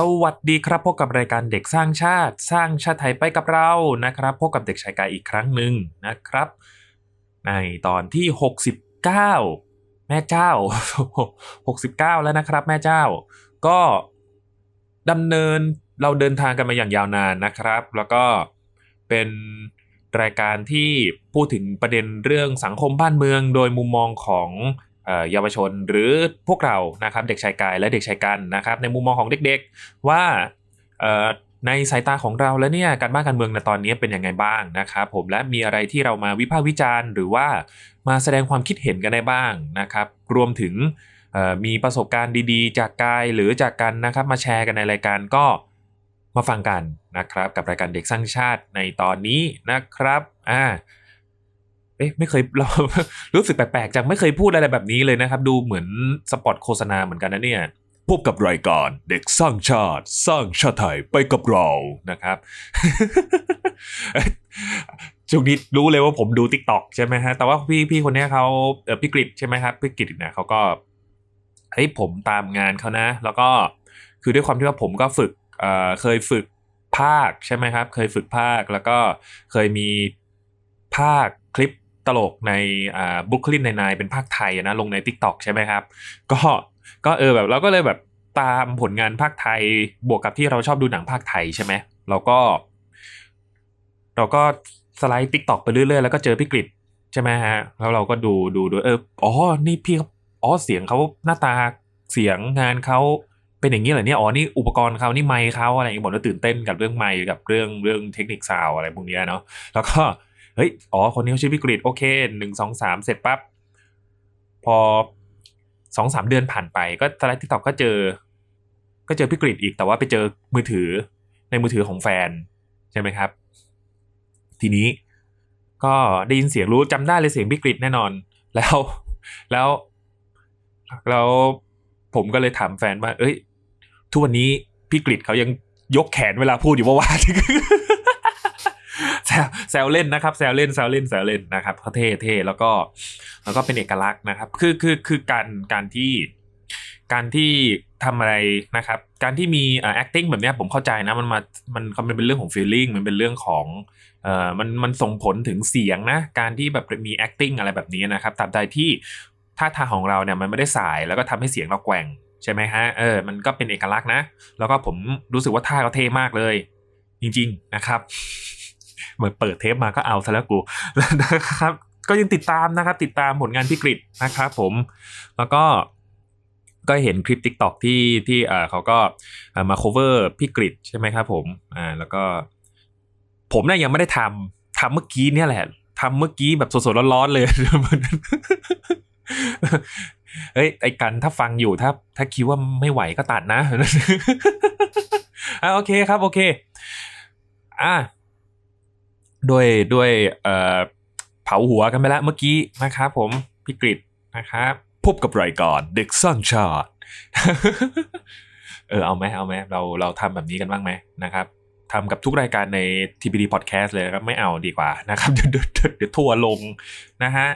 สวัสดีครับพบกับรายการเด็กสร้างชาติ สร้างชาติไทยไปกับเรานะครับพบกับเด็กชายกายอีกครั้งหนึ่งนะครับ ในตอนที่ 69 แม่เจ้า 69 แล้วนะครับ แม่เจ้า ก็ดำเนินเราเดินทางกันมาอย่างยาวนานนะครับ แล้วก็เป็นรายการที่พูดถึงประเด็นเรื่องสังคมบ้านเมือง โดยมุมมองของ เยาวชนหรือพวกเรานะครับเด็กชายกายและเด็กชายกันนะครับในมุมมองของเด็กๆว่าในสายตาของเราแล้วเนี่ยการบ้านการเมืองในตอนนี้เป็นยังไงบ้างนะครับผมและมีอะไรที่เรามาวิพากษ์วิจารณ์หรือว่ามาแสดงความคิดเห็นกันได้บ้างนะครับ รวมถึงมีประสบการณ์ดีๆ จากกายหรือจากกันนะครับมาแชร์กันในรายการก็มาฟังกันนะครับ กับรายการเด็กสร้างชาติในตอนนี้นะครับอ่า เอ๊ะไม่เคยเรารู้สึกแปลกๆจังไม่เคยพูดอะไรแบบนี้เลยนะครับ ดูเหมือนสปอตโฆษณาเหมือนกันนะเนี่ยพบกับรายการเด็กสร้างชาติ สร้างชาติไทยไปกับเรานะครับช่วงนี้รู้เลยว่าผมดู t ิ k t o k ใช่ไหมฮะแต่ว่าพี่พี่คนนี้เขาเออพี่กริดใช่ไหมครับพี่กริดเนี่ยเขาก็เฮ้ยผมตามงานเขานะ แล้วก็คือด้วยความที่ว่าผมก็ฝึกเอ่อเคยฝึกภาคใช่ไหมครับ เคยฝึกภาคแล้วก็เคยมีภาคคลิป ตลกในบุคลินในนายเป็นภาคไทยนะลงใน t ิ k t o k ใช่ไหมครับ ก็ก็เออแบบเราก็เลยแบบตามผลงานภาคไทยบวกกับที่เราชอบดูหนังภาคไทยใช่ไหมเราก็ เราก็สไลด์ติ๊กตอกไปเรื่อยๆ แล้วก็เจอพี่กริดใช่ไหมฮะ แล้วเราก็ดูดูดูเอออ๋อนี่พี่เขาอ๋อเสียงเขาหน้าตาเสียงงานเขาเป็นอย่างนี้เหรอเนี่ยอ๋อนี่อุปกรณ์เขานี่ไมค์เขาอะไรอย่างเงี้ยบอกแล้วตื่นเต้นกับเรื่องไมค์กับเรื่องเรื่องเทคนิคซาวอะไรพวกนี้เนาะแล้วก็ เฮ้ย อ๋อ คนนี้เขาชื่อพี่กริดโอเคหนึ่งสองสามเสร็จปั๊บ พอสองสามเดือนผ่านไป ก็ slide TikTok ก็เจอ ก็เจอพี่กริดอีก แต่ว่าไปเจอมือถือในมือถือของแฟน ใช่ไหมครับ ทีนี้ก็ได้ยินเสียงรู้จำได้เลยเสียงพี่กริดแน่นอน แล้ว แล้ว แล้วผมก็เลยถามแฟนว่า เอ้ย ทุกวันนี้พี่กริดเขายังยกแขนเวลาพูดอยู่ว่าว่า แซวเล่นนะครับแซวเล่นแซวเล่นแซวเล่นนะครับเขาเท่เท่แล้วก็แล้วก็เป็นเอกลักษณ์นะครับ คือคือคือการการที่การที่ทำอะไรนะครับ การที่มีเอ่อ acting แบบนี้ผมเข้าใจนะ มันมา มันมันเป็นเรื่องของ feeling มันเป็นเรื่องของเอ่อมันมันส่งผลถึงเสียงนะ การที่แบบมี acting อะไรแบบนี้นะครับตาบใดที่ท่าทางของเราเนี่ยมันไม่ได้สายแล้วก็ทำให้เสียงเราแกว่งใช่ไหมฮะ เออ มันก็เป็นเอกลักษณ์นะ แล้วก็ผมรู้สึกว่าท่าเขาเท่มากเลย จริง ๆ นะครับ เหมือนเปิดเทปมาก็เอาซะแล้วกูนะครับ ก็ยังติดตามนะครับ ติดตามผลงานพี่กริดนะครับผม แล้วก็ก็เห็นคลิป t ิ k t o k ที่ที่เอ่อเขาก็มา cover พี่กริดใช่ไหมครับผมอ่าแล้วก็ ผมเนี่ยยังไม่ได้ทำทำเมื่อกี้เนี่ยแหละทำเมื่อกี้แบบสดๆร้อนๆเลยเฮ้ยไอ้กันถ้าฟังอยู่ถ้า ถ้าคิดว่าไม่ไหวก็ตัดนะอะโอเคครับ โอเค อะ ด้วยด้วยเอ่อเผาหัวกันไปแล้วเมื่อกี้นะครับผมพี่กริดนะครับพบกับรายการเด็กสร้างชาติเออเอาไหมเอาไหมเราเราทำแบบนี้กันบ้างไหมนะครับทำกับทุกรายการใน TPD Podcast เลยครับไม่เอาดีกว่านะครับ เดี๋ยวเดี๋ยวเดี๋ยวเดี๋ยวทัวร์ลงนะฮะ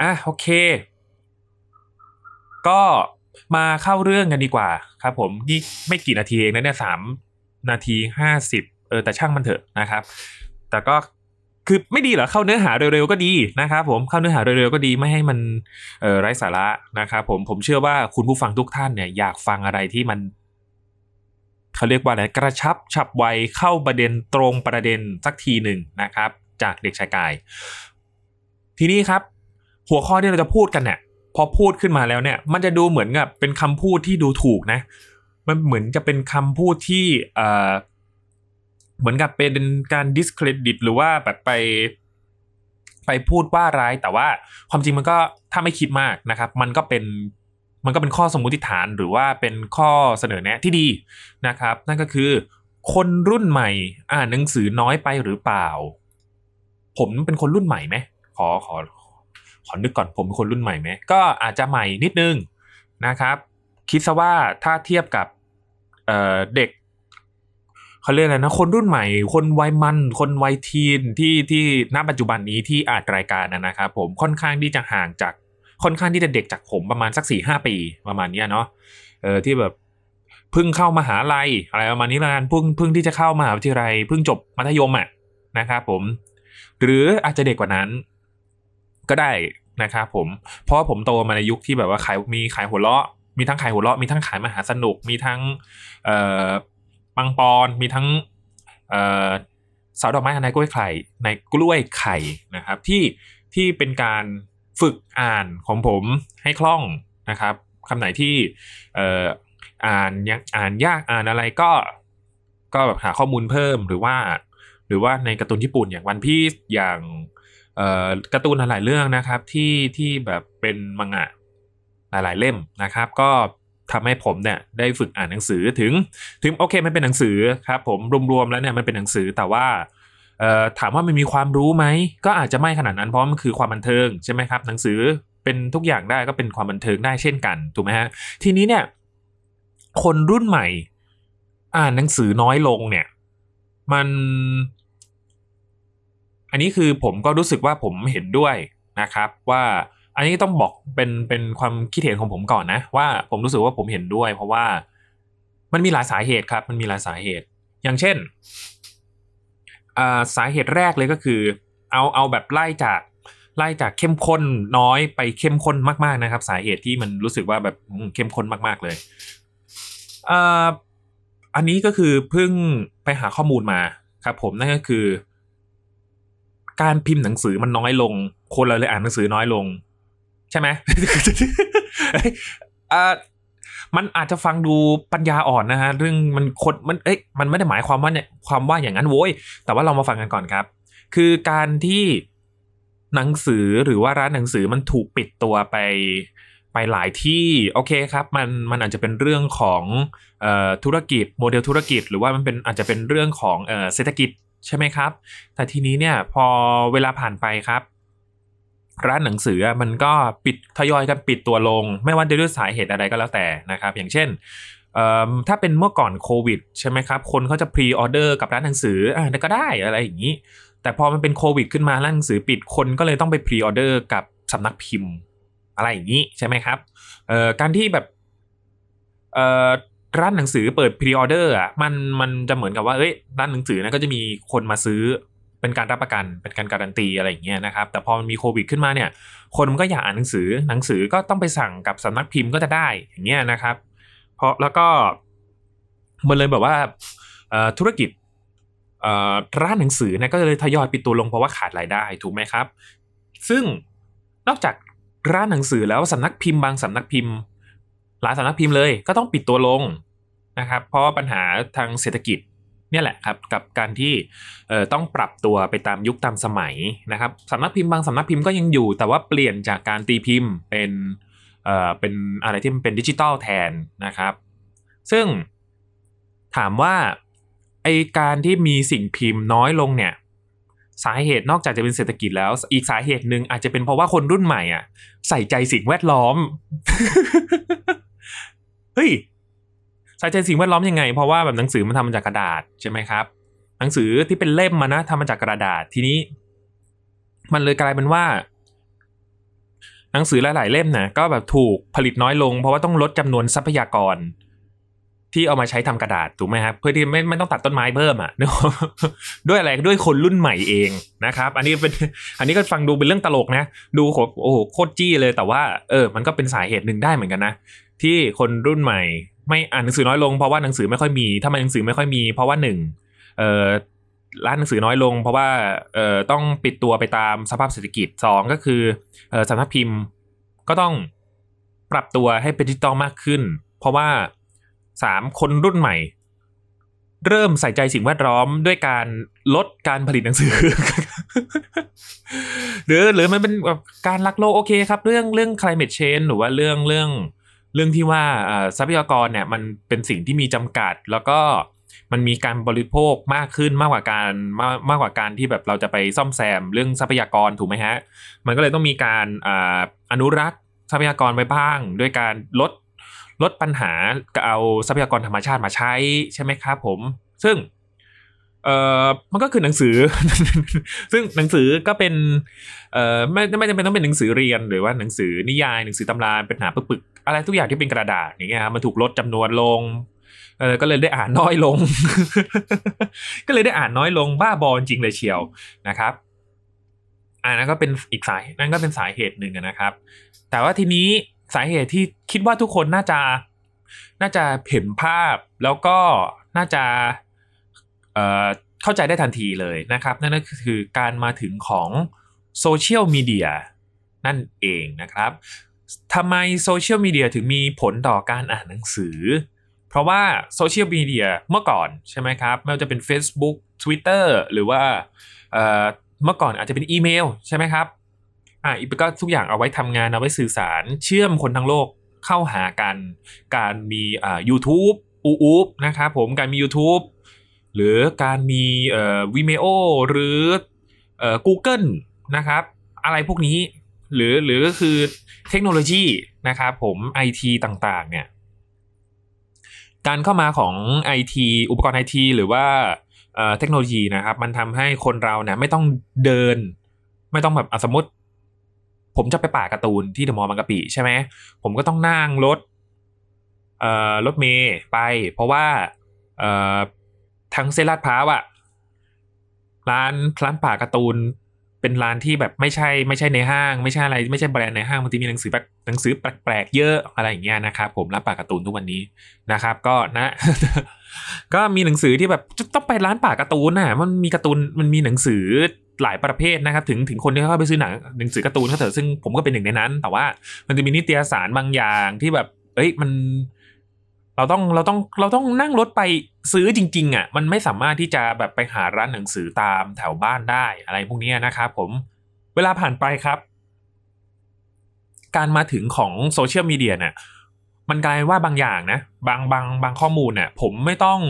อะโอเค ก็มาเข้าเรื่องกันดีกว่าครับผมนี่ไม่กี่นาทีเองนะเนี่ยสามนาทีห้าสิบเออแต่ช่างมันเถอะนะครับ แต่ก็คือไม่ดีเหรอเข้าเนื้อหาเร็วๆก็ดีนะครับผมเข้าเนื้อหาเร็วๆก็ดีไม่ให้มันไร้สาระนะครับผมผมเชื่อว่าคุณผู้ฟังทุกท่านเนี่ยอยากฟังอะไรที่มันเขาเรียกว่าอะไรกระชับฉับไวเข้าประเด็นตรงประเด็นสักทีหนึ่งนะครับ จากเด็กชายกาย ทีนี้ครับ หัวข้อที่เราจะพูดกันเนี่ยพอพูดขึ้นมาแล้วเนี่ย มันจะดูเหมือนกับเป็นคำพูดที่ดูถูกนะ มันเหมือนจะเป็นคำพูดที่เอ่อ เหมือนกับเป็นการ discredit หรือว่าแบบไป ไปพูดว่าร้ายแต่ว่าความจริงมันก็ถ้าไม่คิดมากนะครับ มันก็เป็นมันก็เป็นข้อสมมุติฐานหรือว่าเป็นข้อเสนอแนะที่ดีนะครับ นั่นก็คือ คนรุ่นใหม่อ่านหนังสือน้อยไปหรือเปล่า ผมเป็นคนรุ่นใหม่ไหมขอขอขอนึกก่อนผมเป็นคนรุ่นใหม่ไหมก็อาจจะใหม่นิดนึงนะครับ คิดซะว่าถ้าเทียบกับเเด็ก เขาเรียกอะไรนะคนรุ่นใหม่ คนวัยมัน คนวัยทีนที่ที่ณปัจจุบันนี้ที่อาจรายการนะครับผมค่อนข้างที่จะห่างจากค่อนข้างที่จะเด็กจากผมประมาณสักสี่ห้าปีประมาณนี้เนาะเออที่แบบเพิ่งเข้ามาหาลัยอะไรประมาณนี้ละกันเพิ่งเพิ่งที่จะเข้ามหาวิทยาลัยเพิ่งจบมัธยมอะนะครับผม หรืออาจจะเด็กกว่านั้น ก็ได้นะครับผม เพราะผมโตมาในยุคที่แบบว่าขายมีขายหัวเราะ มีทั้งขายหัวเราะมีทั้งขายมหาสนุกมีทั้งเอ่อ ปังปอนมีทั้งเสาวดอกไม้ในกล้วยไข่ในกล้วยไข่นะครับ ที่ที่เป็นการฝึกอ่านของผมให้คล่องนะครับคำไหนที่อ่ออ่านยังอ่านยากอ่านอะไรก็ ก็แบบหาข้อมูลเพิ่มหรือว่า หรือว่าในการ์ตูนญี่ปุ่นอย่างวันพีซอย่างการ์ตูนหลายเรื่องนะครับที่ที่แบบเป็นมังงะหลายๆเล่มนะครับ ก็ ทำให้ผมเนี่ยได้ฝึกอ่านหนังสือถึงถึงโอเคมันเป็นหนังสือครับผมรวมๆแล้วเนี่ยมันเป็นหนังสือแต่ว่าถามว่ามันมีความรู้ไหมก็อาจจะไม่ขนาดนั้นเพราะมันคือความบันเทิงใช่ไหมครับหนังสือเป็นทุกอย่างได้ก็เป็นความบันเทิงได้เช่นกันถูกไหมฮะทีนี้เนี่ยคนรุ่นใหม่ อ่านหนังสือน้อยลงเนี่ย มัน อันนี้คือผมก็รู้สึกว่าผมเห็นด้วยนะครับว่า อันนี้ต้องบอกเป็นเป็นความคิดเห็นของผมก่อนนะ ว่าผมรู้สึกว่าผมเห็นด้วย เพราะว่ามันมีหลายสาเหตุครับ มันมีหลายสาเหตุ อย่างเช่นสาเหตุแรกเลยก็คือ เอาเอาแบบไล่จากไล่จากเข้มข้นน้อยไปเข้มข้นมากๆนะครับ สาเหตุที่มันรู้สึกว่าแบบเข้มข้นมาก ๆเลยอ่าอันนี้ก็คือเพิ่งไปหาข้อมูลมาครับ ผมนั่นก็คือ การพิมพ์หนังสือมันน้อยลง คนเราเลยอ่านหนังสือน้อยลง ใช่ไหมเอ้ยอ่ามันอาจจะฟังดูปัญญาอ่อนนะฮะเรื่องมันคนมันเอ๊ะมันไม่ได้หมายความว่าเนี่ยความว่าอย่างนั้นโว้ยแต่ว่าเรามาฟังกันก่อนครับ คือการที่หนังสือหรือว่าร้านหนังสือมันถูกปิดตัวไปไปหลายที่โอเคครับ มันมันอาจจะเป็นเรื่องของเอ่อธุรกิจโมเดลธุรกิจ หรือว่ามันเป็นอาจจะเป็นเรื่องของเอ่อเศรษฐกิจใช่ไหมครับ แต่ทีนี้เนี่ยพอเวลาผ่านไปครับ ร้านหนังสือมันก็ปิดทยอยกันปิดตัวลง ไม่ว่าจะด้วยสาเหตุอะไรก็แล้วแต่นะครับ อย่างเช่นถ้าเป็นเมื่อก่อนโควิดใช่ไหมครับ คนเขาจะพรีออเดอร์กับร้านหนังสืออ่าก็ได้อะไรอย่างนี้ แต่พอมันเป็นโควิดขึ้นมาร้านหนังสือปิดคนก็เลยต้องไป pre-order กับสำนักพิมพ์ อะไรอย่างนี้ใช่ไหมครับการที่แบบร้านหนังสือเปิด pre-order อะมันมันจะเหมือนกับว่าเอ้ยร้านหนังสือนะก็จะมีคนมาซื้อ เป็นการรับประกันเป็นการการันตีอะไรอย่างเงี้ยนะครับแต่พอมันมีโควิดขึ้นมาเนี่ยคนมันก็อยากอ่านหนังสือหนังสือก็ต้องไปสั่งกับสำนักพิมพ์ก็จะได้อย่างเงี้ยนะครับเพราะแล้วก็มันเลยแบบว่าธุรกิจร้านหนังสือเนี่ยก็เลยทยอยปิดตัวลงเพราะว่าขาดรายได้ถูกไหมครับ ซึ่งนอกจากร้านหนังสือแล้วสำนักพิมพ์บางสำนักพิมพ์หลายสำนักพิมพ์เลยก็ต้องปิดตัวลงนะครับเพราะปัญหาทางเศรษฐกิจ เนี่ยแหละครับกับการที่ต้องปรับตัวไปตามยุคตามสมัยนะครับสำนักพิมพ์บางสำนักพิมพ์ก็ยังอยู่ แต่ว่าเปลี่ยนจากการตีพิมพ์เป็นเอ่อเป็นอะไรที่มันเป็นดิจิตอลแทนนะครับ ซึ่งถามว่าไอการที่มีสิ่งพิมพ์น้อยลงเนี่ยสาเหตุนอกจากจะเป็นเศรษฐกิจแล้ว อีกสาเหตุหนึ่งอาจจะเป็นเพราะว่าคนรุ่นใหม่อะ ใส่ใจสิ่งแวดล้อม เฮ้ย ใส่ใจสิ่งแวดล้อมยังไง เพราะว่าแบบหนังสือมันทำมาจากกระดาษใช่ไหมครับ หนังสือที่เป็นเล่มมานะทำมาจากกระดาษทีนี้ มันเลยกลายเป็นว่า หนังสือหลาย ๆ เล่มนะก็แบบถูกผลิตน้อยลง เพราะว่าต้องลดจำนวนทรัพยากร ที่เอามาใช้ทำกระดาษถูกไหมครับเพื่อที่ไม่ไม่ต้องตัดต้นไม้เพิ่มอะนึกด้วยอะไรด้วยคนรุ่นใหม่เองนะครับ อันนี้เป็นอันนี้ก็ฟังดูเป็นเรื่องตลกนะ ดูโหโอ้โหโคตรจี้เลยแต่ว่าเออ มันก็เป็นสาเหตุหนึ่งได้เหมือนกันนะ ที่คนรุ่นใหม่ ไม่อ่านหนังสือน้อยลงเพราะว่าหนังสือไม่ค่อยมีถ้ามันหนังสือไม่ค่อยมีเพราะว่าหนึ่งเอ่อร้านหนังสือน้อยลง เพราะว่าเอ่อต้องปิดตัวไปตามสภาพเศรษฐกิจสองก็คือเอ่อสำนักพิมพ์ก็ต้องปรับตัวให้เป็นดิจิตอลมากขึ้น เพราะว่า สามคนรุ่นใหม่ เริ่มใส่ใจสิ่งแวดล้อมด้วยการลดการผลิตหนังสือ หรือหรือมันเป็นแบบการรักโลกโอเคครับ เรื่องเรื่อง climate change หรือว่าเรื่องเรื่องเรื่องที่ว่าทรัพยากรเนี่ยมันเป็นสิ่งที่มีจำกัด แล้วก็มันมีการบริโภคมากขึ้นมากกว่าการมากมากกว่าการที่แบบเราจะไปซ่อมแซมเรื่องทรัพยากรถูกไหมฮะ มันก็เลยต้องมีการออนุรักษ์ทรัพยากรไว้บ้าง ด้วยการลด ลดปัญหาเอาทรัพยากรธรรมชาติมาใช้ใช่ไหมครับผม ซึ่งเอ่อมันก็คือหนังสือ ซึ่งหนังสือก็เป็นเอ่อไม่ไม่จำเป็นต้องเป็นหนังสือเรียนหรือว่าหนังสือนิยายหนังสือตำราเป็นหนาปึกๆอะไรทุกอย่างที่เป็นกระดาษอย่างเงี้ยครับมันถูกลดจำนวนลงเออก็เลยได้อ่านน้อยลง ก็เลยได้อ่านน้อยลงบ้าบอจริงเลยเชียวนะครับอ่านั่นก็เป็นอีกสายนั่นก็เป็นสาเหตุหนึ่งนะครับ แต่ว่าทีนี้ สาเหตุที่คิดว่าทุกคนน่าจะน่าจะเห็นภาพแล้วก็น่าจะเเข้าใจได้ทันทีเลยนะครับ นั่นก็คือการมาถึงของโซเชียลมีเดียนั่นเองนะครับทำไมโซเชียลมีเดียถึงมีผลต่อการอ่านหนังสือ เพราะว่าโซเชียลมีเดียเมื่อก่อนใช่ไหมครับ ไม่ว่าจะเป็น Facebook Twitter หรือว่าเมื่อก่อนอาจจะเป็นอีเมลใช่ไหมครับ อ่าอีก็ทุกอย่างเอาไว้ทำงานเอาไว้สื่อสารเชื่อมคนทั้งโลกเข้าหากัน การมีอ่า YouTube อูอูบนะครับผมการมี YouTube หรือการมีเอ่อ Vimeo หรือเอ่อ Google นะครับ อะไรพวกนี้ หรือหรือก็คือเทคโนโลยีนะครับผม IT ต่างๆ เนี่ย การเข้ามาของ IT อุปกรณ์ IT หรือว่าเทคโนโลยีนะครับ มันทำให้คนเราเนี่ยไม่ต้องเดิน ไม่ต้องแบบสมมติ ผมจะไปป่าการ์ตูนที่เดอะมอลล์บางกะปิใช่ไหมผมก็ต้องนั่งรถเอ่อรถเมย์ไป เพราะว่าเอ่อทั้งเซลาดพร้าวอะร้านร้านป่าการ์ตูน เป็นร้านที่แบบไม่ใช่ไม่ใช่ในห้าง ไม่ใช่อะไรไม่ใช่แบรนด์ในห้างบางทีมีหนังสือแบบหนังสือแปลกๆเยอะอะไรอย่างเงี้ยนะครับผมร้านป่ากการ์ตูนทุกวันนี้นะครับ ก็นะ ก็มีหนังสือที่แบบต้องไปร้านปากการ์ตูนน่ะมันมีการ์ตูนมันมีหนังสือหลายประเภทนะครับ ถึงถึงคนที่เข้าไปซื้อหนังหนังสือการ์ตูนเขาเถอะซึ่งผมก็เป็นหนึ่งในนั้น แต่ว่ามันจะมีนิตยสารบางอย่างที่แบบ เอ้ยมัน เราต้องเราต้องเราต้องนั่งรถไปซื้อจริง ๆอะมันไม่สามารถที่จะแบบไปหาร้านหนังสือตามแถวบ้านได้อะไรพวกนี้นะครับผมเวลาผ่านไปครับ การมาถึงของโซเชียลมีเดียเนี่ยมันกลายว่าบางอย่างนะ บางบางบางข้อมูลเนี่ยผมไม่ต้อง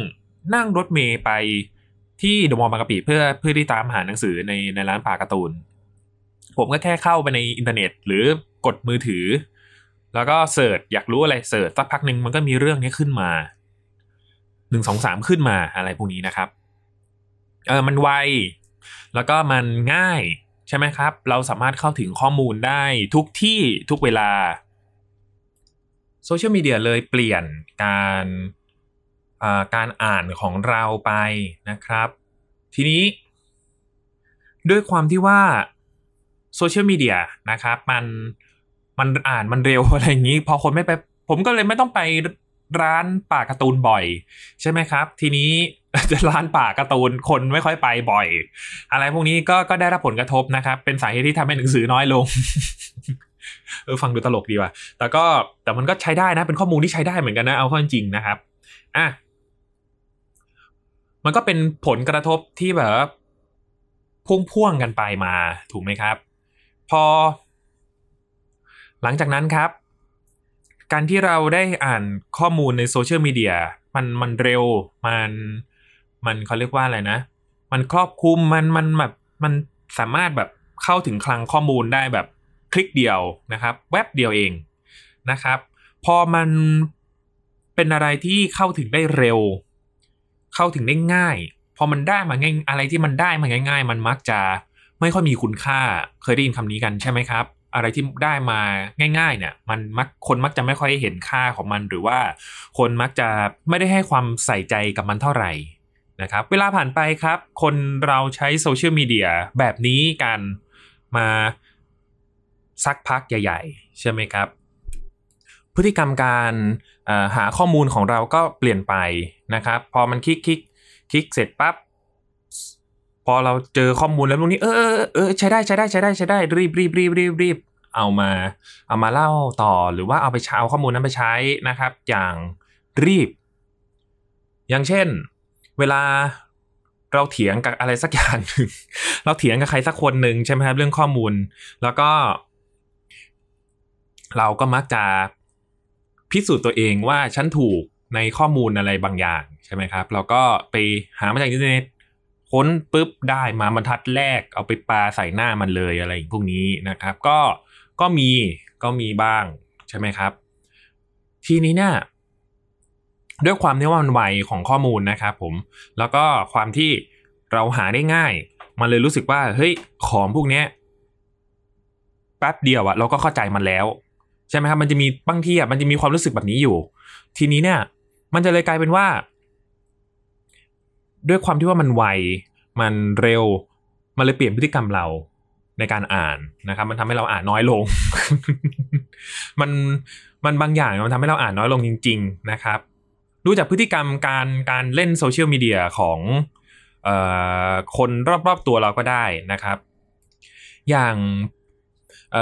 นั่งรถเมย์ไปที่เดอะมอลล์บางกะปิเพื่อเพื่อที่ตามหาหนังสือในในร้านป่าการ์ตูน ผมก็แค่เข้าไปในอินเทอร์เน็ต หรือกดมือถือ แล้วก็ search อยากรู้อะไร search สักพักหนึ่งมันก็มีเรื่องนี้ขึ้นมาหนึ่งสองสามขึ้นมาอะไรพวกนี้นะครับเออมันไว แล้วก็มันง่ายใช่ไหมครับ เราสามารถเข้าถึงข้อมูลได้ทุกที่ทุกเวลาโซเชียลมีเดียเลยเปลี่ยนการการอ่านของเราไปนะครับ ทีนี้ ด้วยความที่ว่าโซเชียลมีเดียนะครับ มัน มันอ่านมันเร็วอะไรอย่างนี้ พอคนไม่ไป ผมก็เลยไม่ต้องไปร้านป่าการ์ตูนบ่อย ใช่ไหมครับ ทีนี้จะร้านป่าการ์ตูนคนไม่ค่อยไปบ่อย อะไรพวกนี้ก็ก็ได้รับผลกระทบนะครับ เป็นสาเหตุที่ทำให้หนังสือน้อยลงเออฟังดูตลกดีว่ะ แต่ก็แต่มันก็ใช้ได้นะ เป็นข้อมูลที่ใช้ได้เหมือนกันนะ เอาข้อจริงนะครับ อะ มันก็เป็นผลกระทบที่แบบพ่วงๆกันไปมา ถูกไหมครับ พอ หลังจากนั้นครับ การที่เราได้อ่านข้อมูลในโซเชียลมีเดียมันมันเร็วมันมันเขาเรียกว่าอะไรนะ มันครอบคลุมมันมันแบบมันสามารถแบบเข้าถึงคลังข้อมูลได้แบบคลิกเดียวนะครับ แว็บเดียวเองนะครับ พอมันเป็นอะไรที่เข้าถึงได้เร็ว เข้าถึงได้ง่าย พอมันได้มาง่ายอะไรที่มันได้มาง่าย ๆ มันมักจะไม่ค่อยมีคุณค่าเคยได้ยินคำนี้กันใช่ไหมครับ อะไรที่ได้มาง่ายๆ เนี่ยมันมักคนมักจะไม่ค่อยเห็นค่าของมันหรือว่าคนมักจะไม่ได้ให้ความใส่ใจกับมันเท่าไหร่นะครับเวลาผ่านไปครับ คนเราใช้โซเชียลมีเดียแบบนี้กันมาสักพักใหญ่ๆ ใช่ไหมครับ พฤติกรรมการหาข้อมูลของเราก็เปลี่ยนไปนะครับ พอมันคลิกคลิกคลิกเสร็จปับ๊บ พอเราเจอข้อมูลแล้วพวกนี้เออเออเออใช้ได้ใช้ได้ใช้ได้ใช้ได้รีบรีบรีบรีบรีบเอามา เอามาเล่าต่อหรือว่าเอาไปเอาข้อมูลนั้นไปใช้นะครับ อย่างรีบ อย่างเช่น เวลาเราเถียงกับอะไรสักอย่างหนึ่งเราเถียงกับใครสักคนหนึ่งใช่ไหมครับเรื่องข้อมูล แล้วก็ เราก็มักจะพิสูจน์ตัวเองว่าฉันถูกในข้อมูลอะไรบางอย่างใช่ไหมครับ เราก็ไปหามาจากอินเทอร์เน็ต ค้นปุ๊บได้มาบรรทัดแรกเอาไปปาใส่หน้ามันเลยอะไรพวกนี้นะครับ ก็ก็มีก็มีบ้างใช่ไหมครับ ทีนี้เนี่ยด้วยความที่ว่ามันไวของข้อมูลนะครับผมแล้วก็ความที่เราหาได้ง่าย มันเลยรู้สึกว่าเฮ้ยของพวกเนี้ยแป๊บเดียวอะเราก็เข้าใจมันแล้ว ใช่ไหมครับมันจะมีบางทีอะมันจะมีความรู้สึกแบบนี้อยู่ ทีนี้เนี่ย มันจะเลยกลายเป็นว่า ด้วยความที่ว่ามันไว มันเร็ว มันเลยเปลี่ยนพฤติกรรมเราในการอ่านนะครับ มันทำให้เราอ่านน้อยลง มันมันบางอย่างมันทำให้เราอ่านน้อยลงจริง ๆ นะครับ ดูจากพฤติกรรมการการเล่นโซเชียลมีเดียของออคนรอบๆตัวเราก็ได้นะครับ อย่างเ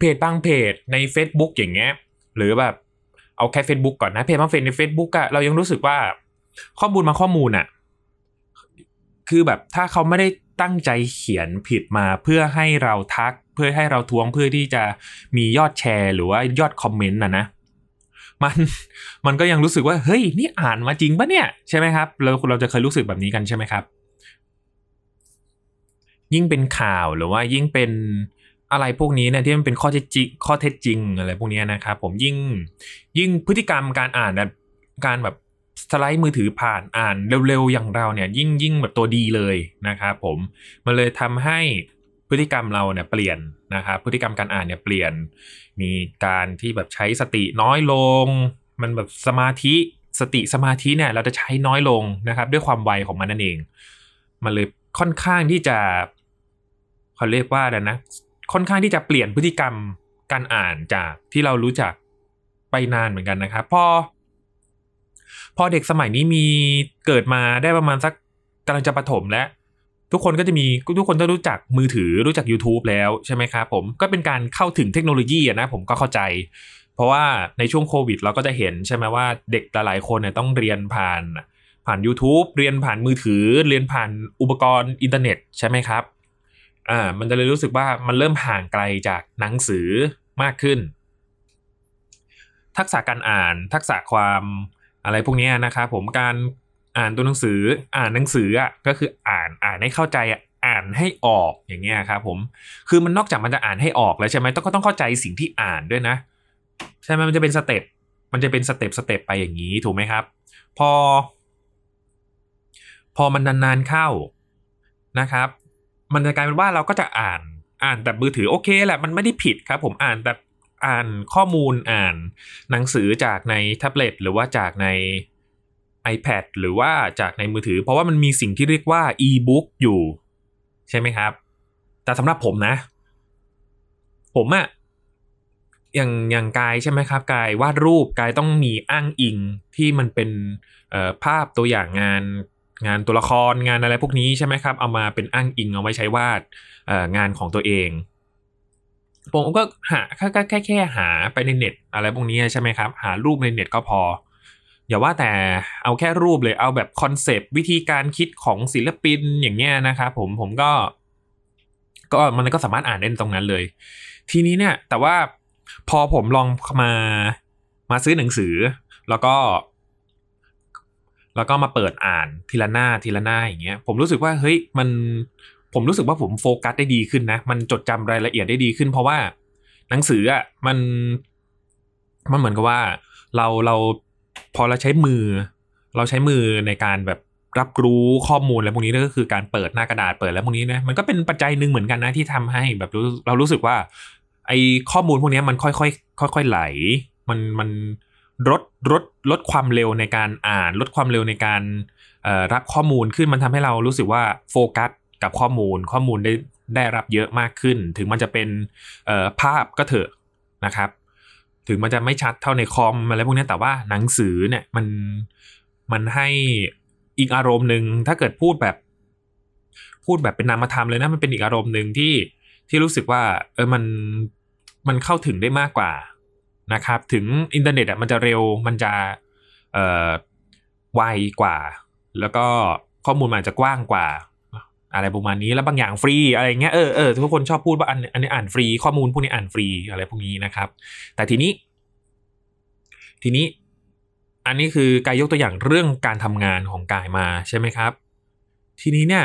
เพจบางเพจใน Facebook อย่างเงี้ย หรือแบบเอาแค่ Facebook ก่อนนะเพจบางเพจใน Facebook อะเรายังรู้สึกว่าข้อมูลมาข้อมูลอะ คือแบบถ้าเขาไม่ได้ตั้งใจเขียนผิดมาเพื่อให้เราทัก เพื่อให้เราทวงเพื่อที่จะมียอดแชร์หรือว่ายอดคอมเมนต์นะนะมันมันก็ยังรู้สึกว่าเฮ้ยนี่อ่านมาจริงปะเนี่ยใช่ไหมครับเราเราจะเคยรู้สึกแบบนี้กันใช่ไหมครับ ยิ่งเป็นข่าวหรือว่ายิ่งเป็นอะไรพวกนี้เนี่ยที่มันเป็นข้อเท็จจริงข้อเท็จจริงอะไรพวกนี้นะครับ ผมยิ่งยิ่งพฤติกรรมการอ่านแบบการแบบ สไลด์มือถือผ่านอ่านเร็วๆ อย่างเราเนี่ยยิ่งยิ่งแบบตัวดีเลยนะครับผมมันเลยทำให้พฤติกรรมเราเนี่ยเปลี่ยนนะครับพฤติกรรมการอ่านเนี่ยเปลี่ยน มีการที่แบบใช้สติน้อยลง มันแบบสมาธิสติสมาธิเนี่ยเราจะใช้น้อยลงนะครับ ด้วยความไวของมันนั่นเอง มันเลยค่อนข้างที่จะเขาเรียกว่าอะไรนะ ค่อนข้างที่จะเปลี่ยนพฤติกรรมการอ่านจากที่เรารู้จักไปนานเหมือนกันนะครับพอ พอเด็กสมัยนี้มีเกิดมาได้ประมาณสักกำลังจะประถมแล้วทุกคนก็จะมีทุกคนต้องรู้จักมือถือรู้จัก YouTube แล้วใช่ไหมครับผมก็เป็นการเข้าถึงเทคโนโลยีนะผมก็เข้าใจ เพราะว่าในช่วงโควิดเราก็จะเห็นใช่ไหมว่าเด็กหลายคนเนี่ยต้องเรียนผ่านผ่าน YouTube เรียนผ่านมือถือ เรียนผ่านอุปกรณ์อินเทอร์เน็ตใช่ไหมครับอ่ามันจะเลยรู้สึกว่ามันเริ่มห่างไกลจากหนังสือมากขึ้น ทักษะการอ่านทักษะความ อะไรพวกนี้นะครับผมการอ่านตัวหนังสืออ่านหนังสืออะก็คืออ่านอ่านให้เข้าใจอ่านให้ออกอย่างเงี้ยครับผมคือมันนอกจากมันจะอ่านให้ออกแล้วใช่ไหมต้องก็ต้องเข้าใจสิ่งที่อ่านด้วยนะ ใช่ไหมมันจะเป็น step มันจะเป็น step step ไปอย่างนี้ถูกไหมครับ พอ พอมันนานๆเข้านะครับ มันจะกลายเป็นว่าเราก็จะอ่านอ่านแต่มือถือโอเคแหละมันไม่ได้ผิดครับ ผมอ่านแต่ อ่านข้อมูลอ่านหนังสือจากในแท็บเล็ตหรือว่าจากใน iPad หรือว่าจากในมือถือ เพราะว่ามันมีสิ่งที่เรียกว่า e-book อยู่ ใช่ไหมครับ แต่สำหรับผมนะ ผมอะอย่างอย่างกายใช่ไหมครับ กายวาดรูปกายต้องมีอ้างอิงที่มันเป็นภาพตัวอย่างงานงานตัวละครงานอะไรพวกนี้ใช่ไหมครับ เอามาเป็นอ้างอิงเอาไว้ใช้วาดงานของตัวเอง ผมก็หาแค่แค่แค่หาไปในเน็ต อะไรพวกนี้ใช่ไหมครับ หารูปในเน็ตก็พอ อย่าว่าแต่เอาแค่รูปเลยเอาแบบคอนเซปต์วิธีการคิดของศิลปินอย่างเงี้ยนะครับผมผมก็ ก็มันก็สามารถอ่านได้ตรงนั้นเลย ทีนี้เนี่ย แต่ว่าพอผมลองมามาซื้อหนังสือ แล้วก็ แล้วก็มาเปิดอ่านทีละหน้าทีละหน้าอย่างเงี้ย ผมรู้สึกว่าเฮ้ยมัน ผมรู้สึกว่าผมโฟกัสได้ดีขึ้นนะ มันจดจำรายละเอียดได้ดีขึ้น เพราะว่าหนังสืออะมันมันเหมือนกับว่า เราเราพอเราใช้มือ เราใช้มือในการแบบรับรู้ข้อมูลอะไรพวกนี้ก็คือการเปิดหน้ากระดาษเปิดแล้วพวกนี้นะมันก็เป็นปัจจัยหนึ่งเหมือนกันนะที่ทำให้แบบเรารู้สึกว่า ไอ้ข้อมูลพวกนี้มันค่อยๆค่อยๆไหล มันมันลดลดลดความเร็วในการอ่าน ลดความเร็วในการรับข้อมูลขึ้นมันทำให้เรารู้สึกว่าโฟกัส กับข้อมูลข้อมูลได้ได้รับเยอะมากขึ้น ถึงมันจะเป็นภาพก็เถอะนะครับ ถึงมันจะไม่ชัดเท่าในคอมอะไรพวกนี้แต่ว่าหนังสือเนี่ยมันมันให้อีกอารมณ์หนึ่งถ้าเกิดพูดแบบ พูดแบบเป็นนามธรรมเลยนะมันเป็นอีกอารมณ์หนึ่งที่ที่รู้สึกว่าเออมันมันเข้าถึงได้มากกว่านะครับ ถึงอินเทอร์เน็ตอะมันจะเร็วมันจะเอ่อไวกว่า แล้วก็ข้อมูลมันจะกว้างกว่า อะไรประมาณนี้แล้วบางอย่างฟรีอะไรเงี้ยเออเออทุกคนชอบพูดว่าอันอันนี้อ่านฟรีข้อมูลพวกนี้อ่านฟรีอะไรพวกนี้นะครับ แต่ทีนี้ ทีนี้ อันนี้คือกายยกตัวอย่างเรื่องการทำงานของกายมาใช่ไหมครับ ทีนี้เนี่ย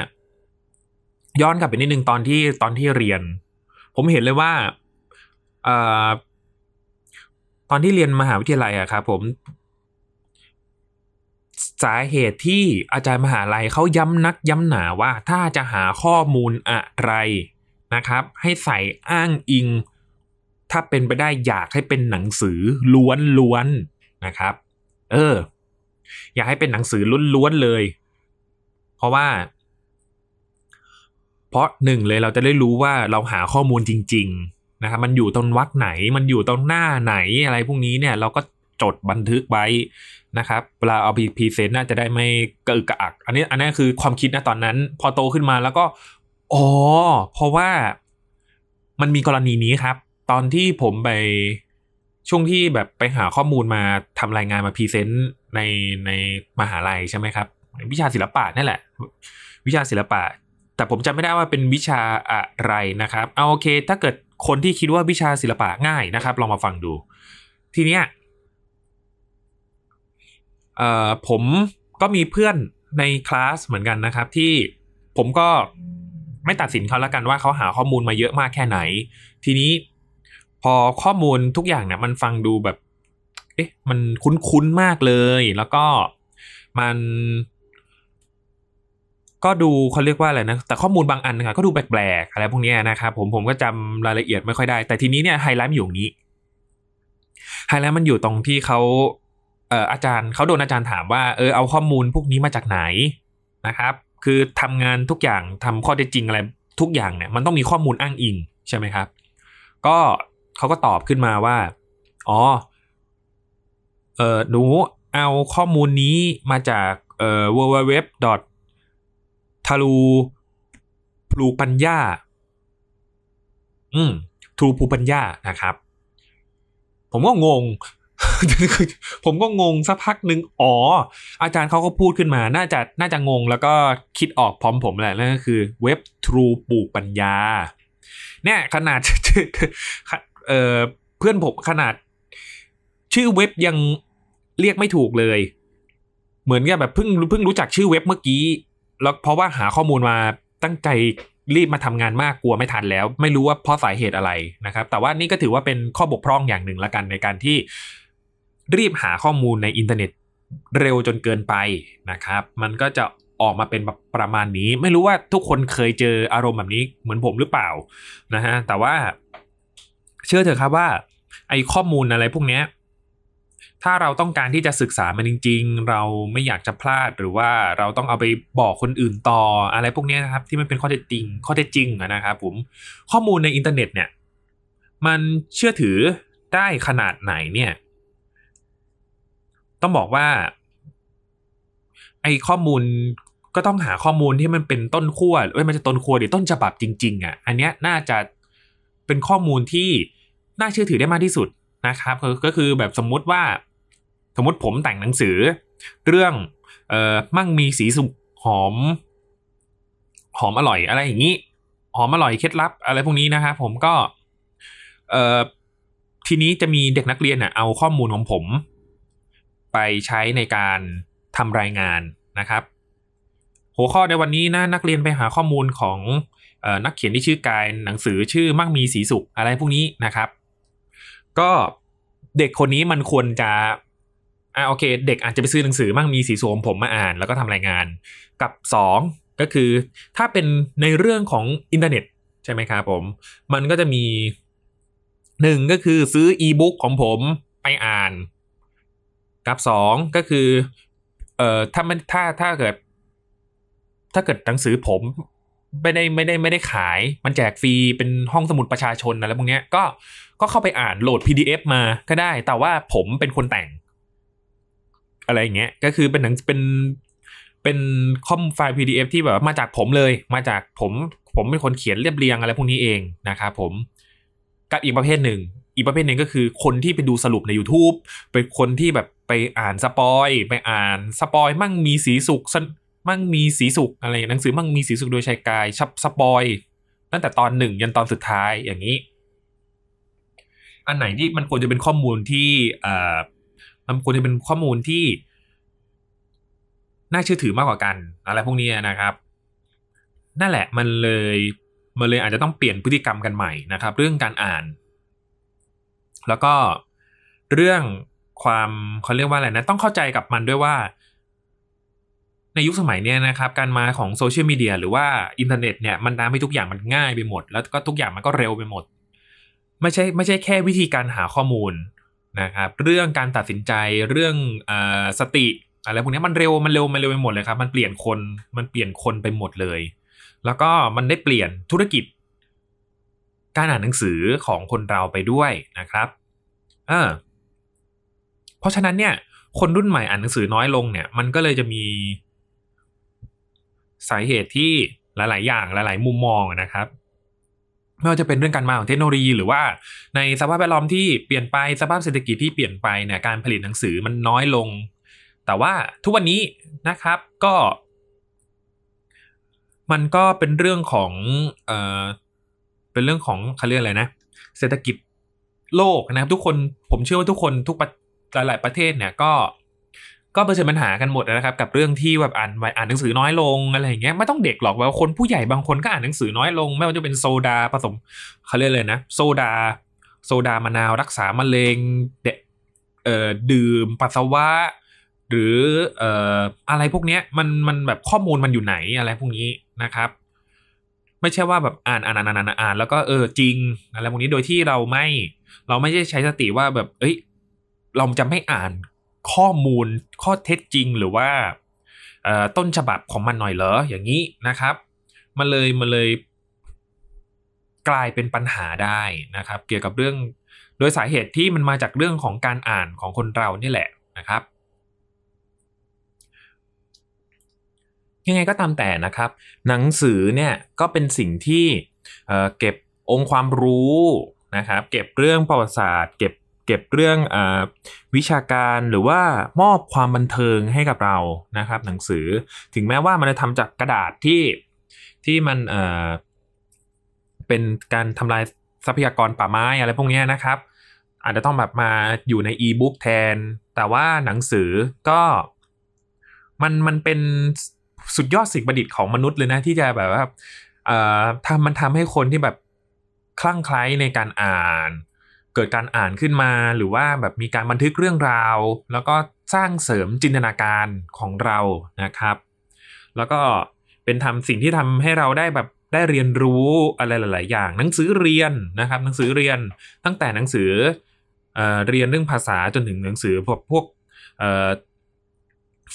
ย้อนกลับไปนิดนึงตอนที่ตอนที่เรียน ผมเห็นเลยว่าอตอนที่เรียนมหาวิทยาลัยอะครับผม สาเหตุที่อาจารย์มหาลัยเขาย้ำนักย้ำหนาว่าถ้าจะหาข้อมูลอะไรนะครับ ให้ใส่อ้างอิง ถ้าเป็นไปได้อยากให้เป็นหนังสือล้วนๆนะครับ เออ อยากให้เป็นหนังสือล้วนๆเลย เพราะว่า เพราะหนึ่งเลยเราจะได้รู้ว่าเราหาข้อมูลจริง ๆ นะครับ มันอยู่ตรงวรรคไหน มันอยู่ตรงหน้าไหนอะไรพวกนี้เนี่ย เราก็จดบันทึกไว้ นะครับเวลาเอาไป present น่าจะได้ไม่กระอึกกระอัก อันนี้อันนี้คือความคิดนะตอนนั้น พอโตขึ้นมาแล้วก็อ๋อเพราะว่ามันมีกรณีนี้ครับ ตอนที่ผมไปช่วงที่แบบไปหาข้อมูลมาทำรายงานมา present ในในมหาลัยใช่ไหมครับ วิชาศิลปะนั่นแหละ วิชาศิลปะ แต่ผมจำไม่ได้ว่าเป็นวิชาอะไรนะครับเอาโอเค ถ้าเกิดคนที่คิดว่าวิชาศิลปะง่ายนะครับ ลองมาฟังดู ทีเนี้ย เอ่อผมก็มีเพื่อนในคลาสเหมือนกันนะครับ ที่ผมก็ไม่ตัดสินเขาแล้วกันว่าเขาหาข้อมูลมาเยอะมากแค่ไหน ทีนี้พอข้อมูลทุกอย่างเนี่ยมันฟังดูแบบ เอ๊ะ มันคุ้นๆมากเลย แล้วก็มัน ก็ดูเขาเรียกว่าอะไรนะ แต่ข้อมูลบางอันนะก็ดูแปลกๆอะไรพวกนี้นะครับผมผมก็จำรายละเอียดไม่ค่อยได้ แต่ทีนี้เนี่ยไฮไลท์มันอยู่นี้ไฮไลท์มันอยู่ตรงที่เขา เอ่ออาจารย์เขาโดนอาจารย์ถามว่าเออเอาข้อมูลพวกนี้มาจากไหนนะครับ คือทำงานทุกอย่างทำข้อเท็จจริงอะไรทุกอย่างเนี่ยมันต้องมีข้อมูลอ้างอิงใช่ไหมครับ ก็เขาก็ตอบขึ้นมาว่า อ๋อ เออหนูเอาข้อมูลนี้มาจากเอ่อ www. ทารูพลูปัญญา อืมทรูพูปัญญานะครับ ผมก็งง ผมก็งงสักพักหนึ่งอ๋อ อาจารย์เขาก็พูดขึ้นมา น่าจะน่าจะงงแล้วก็คิดออกพร้อมผมแหละนั่นก็คือเว็บทรูปูปัญญา เนี่ยขนาดเออเพื่อนผมขนาด ชื่อเว็บยังเรียกไม่ถูกเลย เหมือนกับแบบเพิ่งเพิ่งรู้จักชื่อเว็บเมื่อกี้ แล้วเพราะว่าหาข้อมูลมาตั้งใจรีบมาทำงานมากกลัวไม่ทันแล้ว ไม่รู้ว่าเพราะสาเหตุอะไรนะครับ แต่ว่านี่ก็ถือว่าเป็นข้อบกพร่องอย่างหนึ่งละกันในการที่ รีบหาข้อมูลในอินเทอร์เน็ตเร็วจนเกินไปนะครับ มันก็จะออกมาเป็นแบบประมาณนี้ ไม่รู้ว่าทุกคนเคยเจออารมณ์แบบนี้เหมือนผมหรือเปล่านะฮะแต่ว่าเชื่อเถอะครับว่า ไอ้ข้อมูลอะไรพวกนี้ถ้าเราต้องการที่จะศึกษามันจริง ๆ เราไม่อยากจะพลาดหรือว่าเราต้องเอาไปบอกคนอื่นต่ออะไรพวกนี้นะครับ ที่มันเป็นข้อเท็จจริง ข้อเท็จจริงนะครับผมข้อมูลในอินเทอร์เน็ตเนี่ย มันเชื่อถือได้ขนาดไหนเนี่ย ต้องบอกว่า ไอ้ข้อมูลก็ต้องหาข้อมูลที่มันเป็นต้นขั้วเอ้ยมันจะต้นขั้วหรือต้นฉบับจริง ๆ อะ อันเนี้ยน่าจะเป็นข้อมูลที่น่าเชื่อถือได้มากที่สุดนะครับ ก็คือแบบสมมุติว่า สมมติผมแต่งหนังสือ เรื่องเอ่อมั่งมีสีสุกหอม หอมอร่อยอะไรอย่างนี้ หอมอร่อยเคล็ดลับ อะไรพวกนี้นะครับผมก็ เอ่อทีนี้จะมีเด็กนักเรียนอะเอาข้อมูลของผม ไปใช้ในการทำรายงานนะครับ หัวข้อในวันนี้นะนักเรียนไปหาข้อมูลของนักเขียนที่ชื่อกายหนังสือชื่อมั่งมีสีสุขอะไรพวกนี้นะครับ ก็เด็กคนนี้มันควรจะอ่าโอเค เด็กอาจจะไปซื้อหนังสือมั่งมีสีสุขของผมมาอ่าน แล้วก็ทำรายงานกับสองก็คือถ้าเป็นในเรื่องของอินเทอร์เน็ตใช่ไหมครับผม มันก็จะมีหนึ่งก็คือซื้ออีบุ๊กของผมไปอ่าน กับสองก็คือเอ่อถ้ามันถ้าถ้าเกิด ถ้าเกิดหนังสือผมไม่ได้ไม่ได้ไม่ได้ขาย มันแจกฟรีเป็นห้องสมุดประชาชนอะไรพวกนี้ก็ก็เข้าไปอ่านโหลด PDF มาก็ได้ แต่ว่าผมเป็นคนแต่ง อะไรอย่างเงี้ยก็คือเป็นหนังเป็นเป็นคอมไฟล์ PDF ที่แบบมาจากผมเลย มาจากผมผมเป็นคนเขียนเรียบเรียงอะไรพวกนี้เองนะครับผมกับอีกประเภทหนึ่ง อีกประเภทหนึ่งก็คือคนที่ไปดูสรุปใน YouTube เป็นคนที่แบบ ไปอ่านสปอยไปอ่านสปอยมั่งมีสีสุกมั่งมีสีสุกอะไรหนังสือมั่งมีสีสุกโดยชายกายชับสปอยตั้งแต่ตอนหนึ่งยันตอนสุดท้ายอย่างนี้ อันไหนที่มันควรจะเป็นข้อมูลที่อ่ามันควรจะเป็นข้อมูลที่ น่าเชื่อถือมากกว่ากัน อะไรพวกนี้นะครับ นั่นแหละมันเลยมันเลยอาจจะต้องเปลี่ยนพฤติกรรมกันใหม่นะครับ เรื่องการอ่าน แล้วก็เรื่อง ความเขาเรียกว่าอะไรนะ ต้องเข้าใจกับมันด้วยว่า ในยุคสมัยนี้นะครับ การมาของโซเชียลมีเดียหรือว่าอินเทอร์เน็ตเนี่ยมันทำให้ทุกอย่างมันง่ายไปหมด แล้วก็ทุกอย่างมันก็เร็วไปหมด ไม่ใช่ไม่ใช่แค่วิธีการหาข้อมูลนะครับ เรื่องการตัดสินใจเรื่องสติอะไรพวกนี้มันเร็วมันเร็วมันเร็วไปหมดเลยครับ มันเปลี่ยนคนมันเปลี่ยนคนไปหมดเลย แล้วก็มันได้เปลี่ยนธุรกิจ การอ่านหนังสือของคนเราไปด้วยนะครับ เออ ราะฉะนั้นเนี่ย คนรุ่นใหม่อ่านหนังสือน้อยลงเนี่ย มันก็เลยจะมีสาเหตุที่หลาย ๆ อย่างหลาย ๆ มุมมองนะครับไม่ว่าจะเป็นเรื่องการมาของเทคโนโลยี หรือว่าในสภาพแวดล้อมที่เปลี่ยนไปสภาพเศรษฐกิจที่เปลี่ยนไปเนี่ยการผลิตหนังสือมันน้อยลง แต่ว่าทุกวันนี้นะครับก็ มันก็เป็นเรื่องของเอ่อเป็นเรื่องของเขาเรียกอะไรนะ เศรษฐกิจโลกนะครับทุกคนผมเชื่อว่าทุกคนทุก หลาย ๆ ประเทศเนี่ยก็ก็เผชิญปัญหากันหมดนะครับกับเรื่องที่แบบอ่านอ่านหนังสือน้อยลงอะไรอย่างเงี้ยไม่ต้องเด็กหรอกว่าคนผู้ใหญ่บางคนก็อ่านหนังสือน้อยลง ไม่ว่าจะเป็นโซดาผสมเขาเรียกเลยนะ โซดา โซดามะนาวรักษามะเร็งเดเอ่อดื่มปัสสาวะ หรือเอ่ออะไรพวกเนี้ยมันมันแบบข้อมูลมันอยู่ไหนอะไรพวกนี้นะครับ ไม่ใช่ว่าแบบอ่านอ่านอ่านอ่านอ่านแล้วก็เออจริงอะไรพวกนี้โดยที่เราไม่ เราไม่ได้ใช้สติว่าแบบ เอ้ย เราจะไม่อ่านข้อมูลข้อเท็จจริงหรือว่าต้นฉบับของมันหน่อยเหรออย่างนี้นะครับมันเลยมันเลยกลายเป็นปัญหาได้นะครับ เกี่ยวกับเรื่องโดยสาเหตุที่มันมาจากเรื่องของการอ่านของคนเรานี่แหละนะครับ ยังไงก็ตามแต่นะครับ หนังสือเนี่ยก็เป็นสิ่งที่เก็บองค์ความรู้นะครับ เก็บเรื่องประวัติศาสตร์ เก็บ เก็บเรื่องอวิชาการหรือว่ามอบความบันเทิงให้กับเรานะครับ หนังสือถึงแม้ว่ามันจะทำจากกระดาษที่ที่มันเเป็นการทำลายทรัพยากรป่าไม้อะไรพวกนี้นะครับ อาจจะต้องแบบมาอยู่ในอีบุ๊กแทน แต่ว่าหนังสือก็มันมันเป็นสุดยอดสิ่งประดิษฐ์ของมนุษย์เลยนะ ที่จะแบบว่าเอ่อทำมันทำให้คนที่แบบคลั่งไคล้ในการอ่าน เกิดการอ่านขึ้นมาหรือว่าแบบมีการบันทึกเรื่องราว แล้วก็สร้างเสริมจินตนาการของเรานะครับ แล้วก็เป็นทำสิ่งที่ทำให้เราได้แบบได้เรียนรู้อะไรหลาย ๆ อย่าง หนังสือเรียนนะครับ หนังสือเรียนตั้งแต่หนังสือเอ่อเรียนเรื่องภาษาจนถึงหนังสือพวกพวก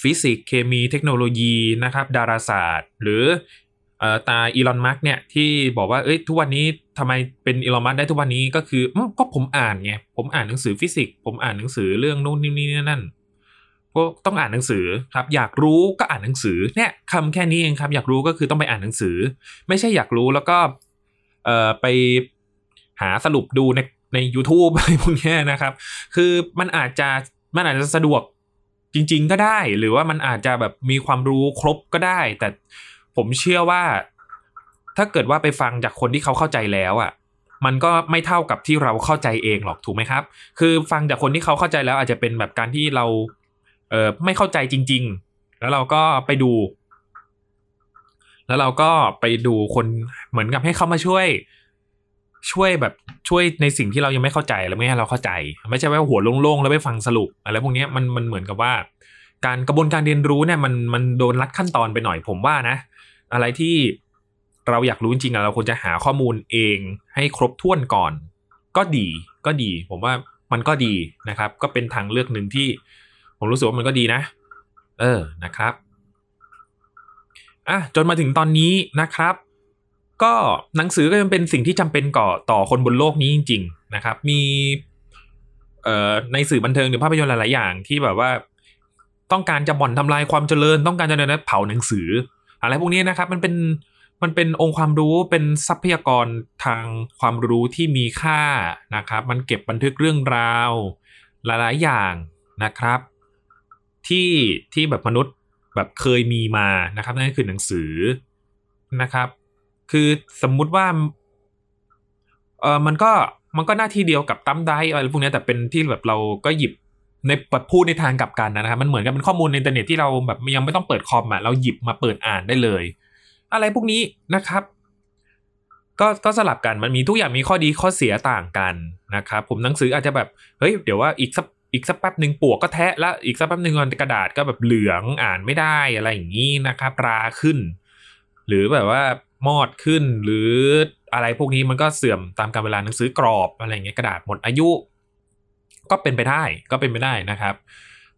ฟิสิกส์เคมีเทคโนโลยีนะครับ ดาราศาสตร์ หรือ ตาอีลอนมัสก์เนี่ยที่บอกว่าเอ้ยทุกวันนี้ทำไมเป็นอีลอนมัสก์ได้ทุกวันนี้ก็คือก็ผมอ่านไงผมอ่านหนังสือฟิสิกส์ผมอ่านหนังสือเรื่องนู่นนี่นี่นั่นก็ต้องอ่านหนังสือครับ อยากรู้ก็อ่านหนังสือเนี่ยคำแค่นี้เองครับ อยากรู้ก็คือต้องไปอ่านหนังสือ ไม่ใช่อยากรู้แล้วก็เอ่อไปหาสรุปดูในใน u t u b e อะไรพวกนี้นะครับ คือมันอาจจะมันอาจจะสะดวกจริง ๆ ก็ได้ หรือว่ามันอาจจะแบบมีความรู้ครบก็ได้ แต่ ผมเชื่อว่า ถ้าเกิดว่าไปฟังจากคนที่เขาเข้าใจแล้วอะมันก็ไม่เท่ากับที่เราเข้าใจเองหรอกถูกไหมครับ คือฟังจากคนที่เขาเข้าใจแล้ว อาจจะเป็นแบบการที่เรา เออไม่เข้าใจจริง ๆ แล้วเราก็ไปดู แล้วเราก็ไปดูคนเหมือนกับให้เขามาช่วย ช่วยแบบช่วยในสิ่งที่เรายังไม่เข้าใจแล้วไม่ให้เราเข้าใจ ไม่ใช่ว่าหัวโล่งๆแล้วไปฟังสรุปอะไรพวกนี้มันมันเหมือนกับว่า การกระบวนการเรียนรู้เนี่ยมันมันโดนลัดขั้นตอนไปหน่อยผมว่านะ อะไรที่เราอยากรู้จริงๆเราควรจะหาข้อมูลเองให้ครบถ้วนก่อน ก็ดีก็ดี ผมว่ามันก็ดีนะครับ ก็เป็นทางเลือกหนึ่งที่ ผมรู้สึกว่ามันก็ดีนะ เออนะครับอะจนมาถึงตอนนี้นะครับ ก็หนังสือก็ยังเป็นสิ่งที่จำเป็นก่อต่อคนบนโลกนี้จริง ๆ นะครับ มีเอ่อในสื่อบันเทิงหรือภาพยนตร์หลายๆอย่างที่แบบว่า ต้องการจะบ่อนทำลายความเจริญ ต้องการจะเดินเผาหนังสือ อะไรพวกนี้นะครับ มันเป็นมันเป็นองค์ความรู้เป็นทรัพยากรทางความรู้ที่มีค่านะครับ มันเก็บบันทึกเรื่องราวหลายๆอย่างนะครับ ที่ที่แบบมนุษย์แบบเคยมีมานะครับ นั่นคือหนังสือนะครับ คือสมมุติว่าเออมันก็มันก็หน้าที่เดียวกับตั้มได้อะไรพวกนี้แต่เป็นที่แบบเราก็หยิบ ในพูดในทางกลับกันนะครับมันเหมือนกับเป็นข้อมูลในอินเทอร์เน็ตที่เราแบบยังไม่ต้องเปิดคอมอะเราหยิบมาเปิดอ่านได้เลย อะไรพวกนี้นะครับ ก็ก็สลับกันมันมีทุกอย่างมีข้อดีข้อเสียต่างกันนะครับผมหนังสืออาจจะแบบเฮ้ยเดี๋ยวว่าอีกสักอีกสักแป๊บหนึ่งปลวกก็แทะแล้วอีกสักแป๊บหนึ่งกระดาษก็แบบเหลืองอ่านไม่ได้อะไรอย่างนี้นะครับราขึ้น หรือแบบว่ามอดขึ้นหรืออะไรพวกนี้มันก็เสื่อมตามกาลเวลาหนังสือกรอบอะไรเงี้ยกระดาษหมดอายุ ก็เป็นไปได้ก็เป็นไปได้นะครับ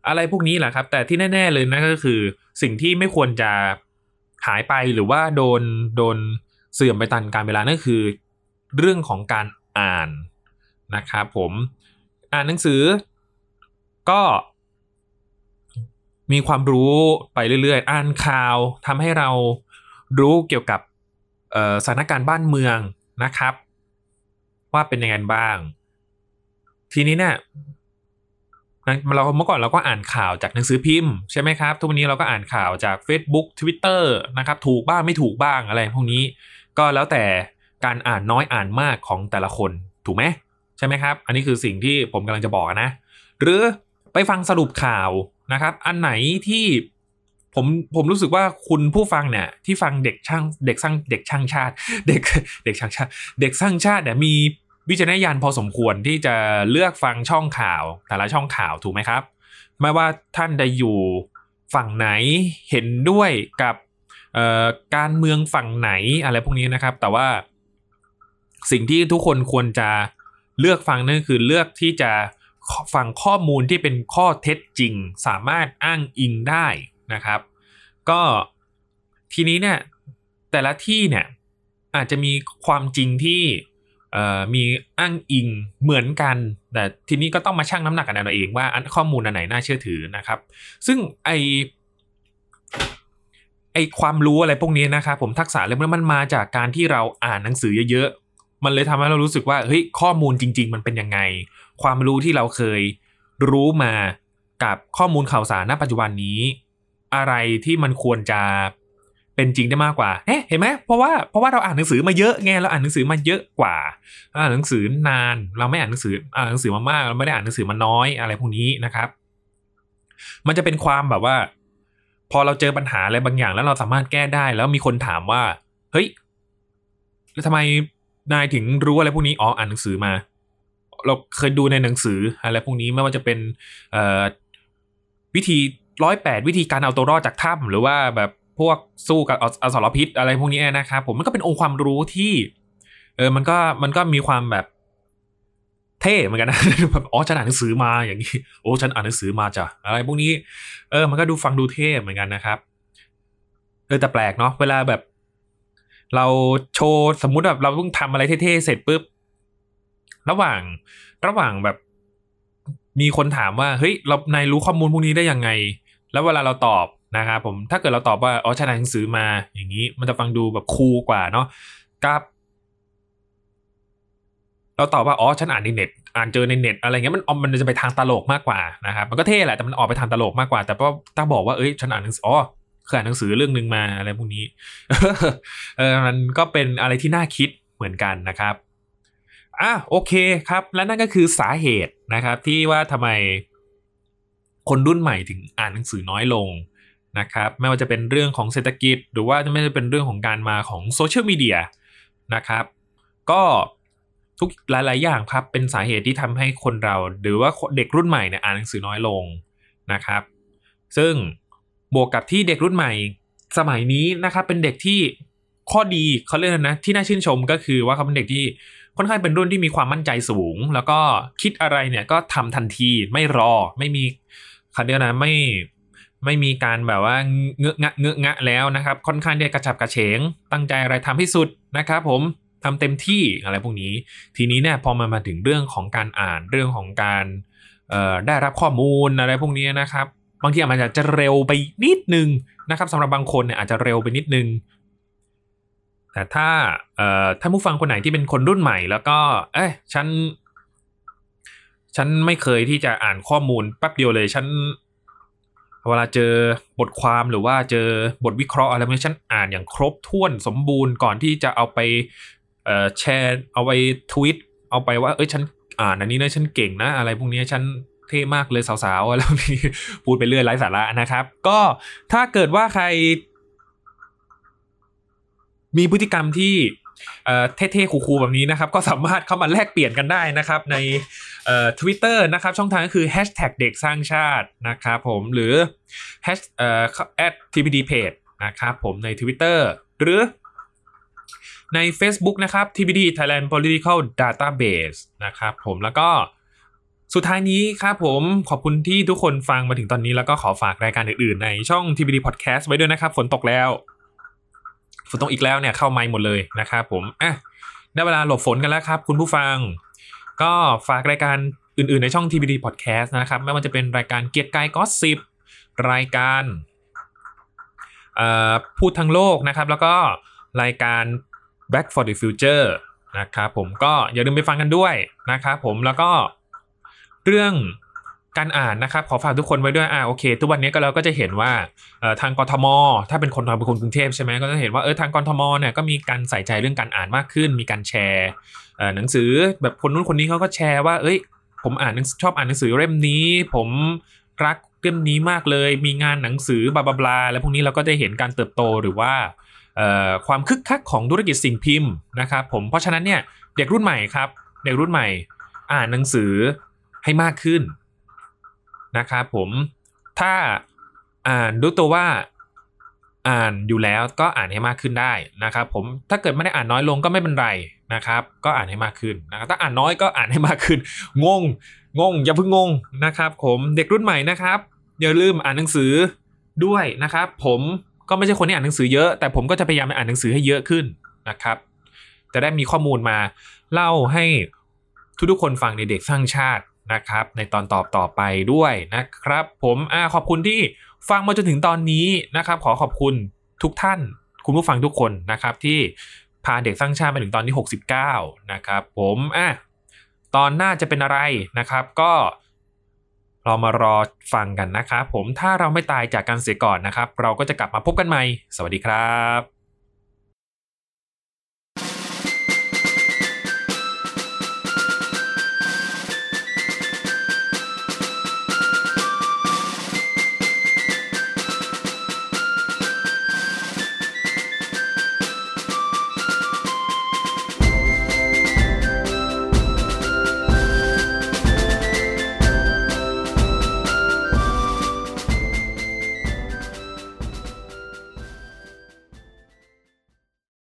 อะไรพวกนี้แหละครับ แต่ที่แน่ ๆเลยนะก็คือ สิ่งที่ไม่ควรจะหายไปหรือว่าโดนโดนเสื่อมไปตามการเวลานั่นคือ เรื่องของการอ่านนะครับผมอ่านหนังสือ ก็ มีความรู้ไปเรื่อยๆ อ่านข่าวทำให้เรารู้เกี่ยวกับสถานการณ์บ้านเมืองนะครับ ว่าเป็นยังไงบ้าง ทีนี้เนี่ยเราเมื่อก่อนเราก็อ่านข่าวจากหนังสือพิมพ์ใช่ไหมครับ ทุกวันนี้เราก็อ่านข่าวจาก Facebook Twitter นะครับ ถูกบ้างไม่ถูกบ้างอะไรพวกนี้ก็แล้วแต่การอ่านน้อยอ่านมากของแต่ละคนถูกไหมใช่ไหมครับ อันนี้คือสิ่งที่ผมกำลังจะบอกนะ หรือไปฟังสรุปข่าวนะครับ อันไหนที่ผมผมรู้สึกว่าคุณผู้ฟังเนี่ยที่ฟังเด็กช่างเด็กสร้างเด็กช่างชาติ เด็กเด็กช่างชาติ เด็กสร้างชาติเนี่ยมี วิจารณญาณพอสมควรที่จะเลือกฟังช่องข่าวแต่ละช่องข่าวถูกไหมครับ ไม่ว่าท่านจะอยู่ฝั่งไหนเห็นด้วยกับการเมืองฝั่งไหนอะไรพวกนี้นะครับ แต่ว่าสิ่งที่ทุกคนควรจะเลือกฟังนั่นคือเลือกที่จะฟังข้อมูลที่เป็นข้อเท็จจริง สามารถอ้างอิงได้นะครับ ก็ทีนี้เนี่ยแต่ละที่เนี่ยอาจจะมีความจริงที่ มีอ้างอิงเหมือนกัน แต่ทีนี้ก็ต้องมาชั่งน้ำหนักกันเอาเองว่าข้อมูลอันไหนน่าเชื่อถือนะครับ ซึ่งไอไอความรู้อะไรพวกนี้นะครับผมทักษะเรื่องมันมาจากการที่เราอ่านหนังสือเยอะๆ มันเลยทำให้เรารู้สึกว่าเฮ้ยข้อมูลจริง ๆ มันเป็นยังไง ความรู้ที่เราเคยรู้มากับข้อมูลข่าวสารณปัจจุบันนี้ อะไรที่มันควรจะ เป็นจริงได้มากกว่าเอ๊ะเห็นไหมเพราะว่าเพราะว่าเราอ่านหนังสือมาเยอะไงเราอ่านหนังสือมาเยอะกว่าอ่านหนังสือนานเราไม่อ่านหนังสืออ่านหนังสือมามากเราไม่ได้อ่านหนังสือมาน้อยอะไรพวกนี้นะครับ มันจะเป็นความแบบว่า พอเราเจอปัญหาอะไรบางอย่าง แล้วเราสามารถแก้ได้ แล้วมีคนถามว่า เฮ้ยแล้วทำไมนายถึงรู้อะไรพวกนี้อ๋ออ่านหนังสือมา เราเคยดูในหนังสืออะไรพวกนี้ไม่ว่าจะเป็นเอ่อวิธีร้อยแปดวิธีการเอาตัวรอดจากถ้ำหรือว่าแบบ พวกสู้กับอสรพิษอะไรพวกนี้นะครับผมมันก็เป็นองค์ความรู้ที่เออมันก็มันก็มีความแบบเท่เหมือนกันนะแบบอ๋อฉันอ่านหนังสือมาอย่างนี้โอ้ฉันอ่านหนังสือมาจ้ะอะไรพวกนี้ เออ มันก็ดูฟังดูเท่เหมือนกันนะครับเออแต่แปลกเนาะเวลาแบบ เราโชว์สมมุติแบบเราเพิ่งทำอะไรเท่ๆเสร็จปุ๊บระหว่างระหว่างแบบ มีคนถามว่าเฮ้ยเรานายรู้ข้อมูลพวกนี้ได้ยังไง แล้วเวลาเราตอบ นะครับผมถ้าเกิดเราตอบว่าอ๋อฉันอ่านหนังสือมาอย่างนี้ มันจะฟังดูแบบคูลกว่าเนาะกับเราตอบว่าอ๋อฉันอ่านในเน็ตอ่านเจอในเน็ตอะไรเงี้ยมันมันจะไปทางตลกมากกว่านะครับมันก็เท่แหละแต่มันออกไปทางตลกมากกว่า แต่พอถ้าบอกว่าเอ้ยฉันอ่านหนังสืออ๋อเคยอ่านหนังสือเรื่องหนึ่งมาอะไรพวกนี้เออมันก็เป็นอะไรที่น่าคิดเหมือนกันนะครับอะโอเคครับ และนั่นก็คือสาเหตุนะครับ ที่ว่าทำไมคนรุ่นใหม่ถึงอ่านหนังสือน้อยลง นะครับไม่ว่าจะเป็นเรื่องของเศรษฐกิจ หรือว่าไม่จะเป็นเรื่องของการมาของโซเชียลมีเดียนะครับก็ทุกหลาย ๆ อย่างครับเป็นสาเหตุที่ทำให้คนเรา หรือว่าเด็กรุ่นใหม่เนี่ยอ่านหนังสือน้อยลงนะครับ ซึ่งบวกกับที่เด็กรุ่นใหม่สมัยนี้นะครับเป็นเด็กที่ข้อดีเขาเรียกนะที่น่าชื่นชมก็คือว่าเขาเป็นเด็กที่ค่อนข้างเป็นรุ่นที่มีความมั่นใจสูง แล้วก็คิดอะไรเนี่ยก็ทำทันทีไม่รอไม่มีคันเดียวนะไม่ ไม่มีการแบบว่าเงอะงะเงอะงะแล้วนะครับ ค่อนข้างที่จะกระฉับกระเฉง ตั้งใจอะไรทำให้สุดนะครับผมทำเต็มที่อะไรพวกนี้ ทีนี้เนี่ยพอมามาถึงเรื่องของการอ่านเรื่องของการได้รับข้อมูลอะไรพวกนี้นะครับ บางทีอาจจะเร็วไปนิดนึงนะครับสำหรับบางคนเนี่ยอาจจะเร็วไปนิดนึง แต่ถ้าถ้าผู้ฟังคนไหนที่เป็นคนรุ่นใหม่ แล้วก็ เอ้ยฉัน ฉันไม่เคยที่จะอ่านข้อมูลแป๊บเดียวเลย ฉัน เวลาเจอบทความหรือว่าเจอบทวิเคราะห์อะไรพวกนี้ฉันอ่านอย่างครบถ้วนสมบูรณ์ก่อนที่จะเอาไปแชร์เอาไปทวิตเอาไปว่า เอ้ยฉันอ่านอันนี้นะฉันเก่งนะ อะไรพวกนี้ฉันเท่มากเลยสาวๆอะไรพวกนี้พูดไปเรื่อยไร้สาระนะครับ ก็ถ้าเกิดว่าใคร มีพฤติกรรมที่ เท่ๆคูลๆแบบนี้นะครับ ก็สามารถเข้ามาแลกเปลี่ยนกันได้นะครับ ในทวิตเตอร์นะครับ ช่องทางก็คือ hashtag เด็กสร้างชาตินะครับผมหรือ hash เอ่อ at tpd page นะครับผมใน Twitter หรือใน Facebook นะครับ TPD Thailand Political Database นะครับผมแล้วก็สุดท้ายนี้ครับผมขอบคุณที่ทุกคนฟังมาถึงตอนนี้แล้วก็ขอฝากรายการอื่นๆ ในช่อง TBD Podcast ไว้ด้วยนะครับ ฝนตกแล้ว ฝนตกอีกแล้วเนี่ยเข้าไม่หมดเลยนะครับผมอะได้เวลาหลบฝนกันแล้วครับ คุณผู้ฟัง ก็ฝากรายการอื่นๆในช่อง TBD Podcast นะครับ ไม่ว่าจะเป็นรายการเกียร์กายก็สิบรายการพูดทั้งโลกนะครับ แล้วก็รายการ Back for the Future นะครับผมก็อย่าลืมไปฟังกันด้วยนะครับผมแล้วก็เรื่อง การอ่านนะครับขอฝากทุกคนไว้ด้วยอ่าโอเค ทุกวันนี้ก็เราก็จะเห็นว่าทางกทม ถ้าเป็นคนทางเป็นคนกรุงเทพใช่ไหมก็จะเห็นว่าเออทางกทมเนี่ยก็มีการใส่ใจเรื่องการอ่านมากขึ้น มีการแชร์หนังสือแบบคนนู้นคนนี้เขาก็แชร์ว่า เอ้ย ผมอ่านชอบอ่านหนังสือเล่มนี้ ผมรักเล่มนี้มากเลย มีงานหนังสือบลาบลาแล้วพวกนี้เราก็ได้เห็นการเติบโตหรือว่าความคึกคักของธุรกิจสิ่งพิมพ์นะครับผมเพราะฉะนั้นเนี่ยเด็กรุ่นใหม่ครับเด็กรุ่นใหม่อ่านหนังสือให้มากขึ้น นะครับผมถ้าอ่านรู้ตัวว่าอ่านอยู่แล้วก็อ่านให้มากขึ้นได้นะครับ ผมถ้าเกิดไม่ได้อ่านน้อยลงก็ไม่เป็นไรนะครับ ก็อ่านให้มากขึ้นนะครับถ้าอ่านน้อยก็อ่านให้มากขึ้น งงงง อย่าเพิ่งงงนะครับ ผมเด็กรุ่นใหม่นะครับอย่าลืมอ่านหนังสือด้วยนะครับ ผมก็ไม่ใช่คนที่อ่านหนังสือเยอะ แต่ผมก็จะพยายามอ่านหนังสือให้เยอะขึ้นนะครับ จะได้มีข้อมูลมาเล่าให้ทุกๆคนฟังในเด็กสร้างชาติ นะครับในตอนตอบต่อไปด้วยนะครับ ผมอ่าขอบคุณที่ฟังมาจนถึงตอนนี้นะครับ ขอขอบคุณทุกท่าน คุณผู้ฟังทุกคนนะครับที่พาเด็กสร้างชาติมาถึงตอนที่69 นะครับผมอะตอนหน้าจะเป็นอะไรนะครับก็เรามารอฟังกันนะครับผมถ้าเราไม่ตายจากการเสียก่อนนะครับ เราก็จะกลับมาพบกันใหม่ สวัสดีครับ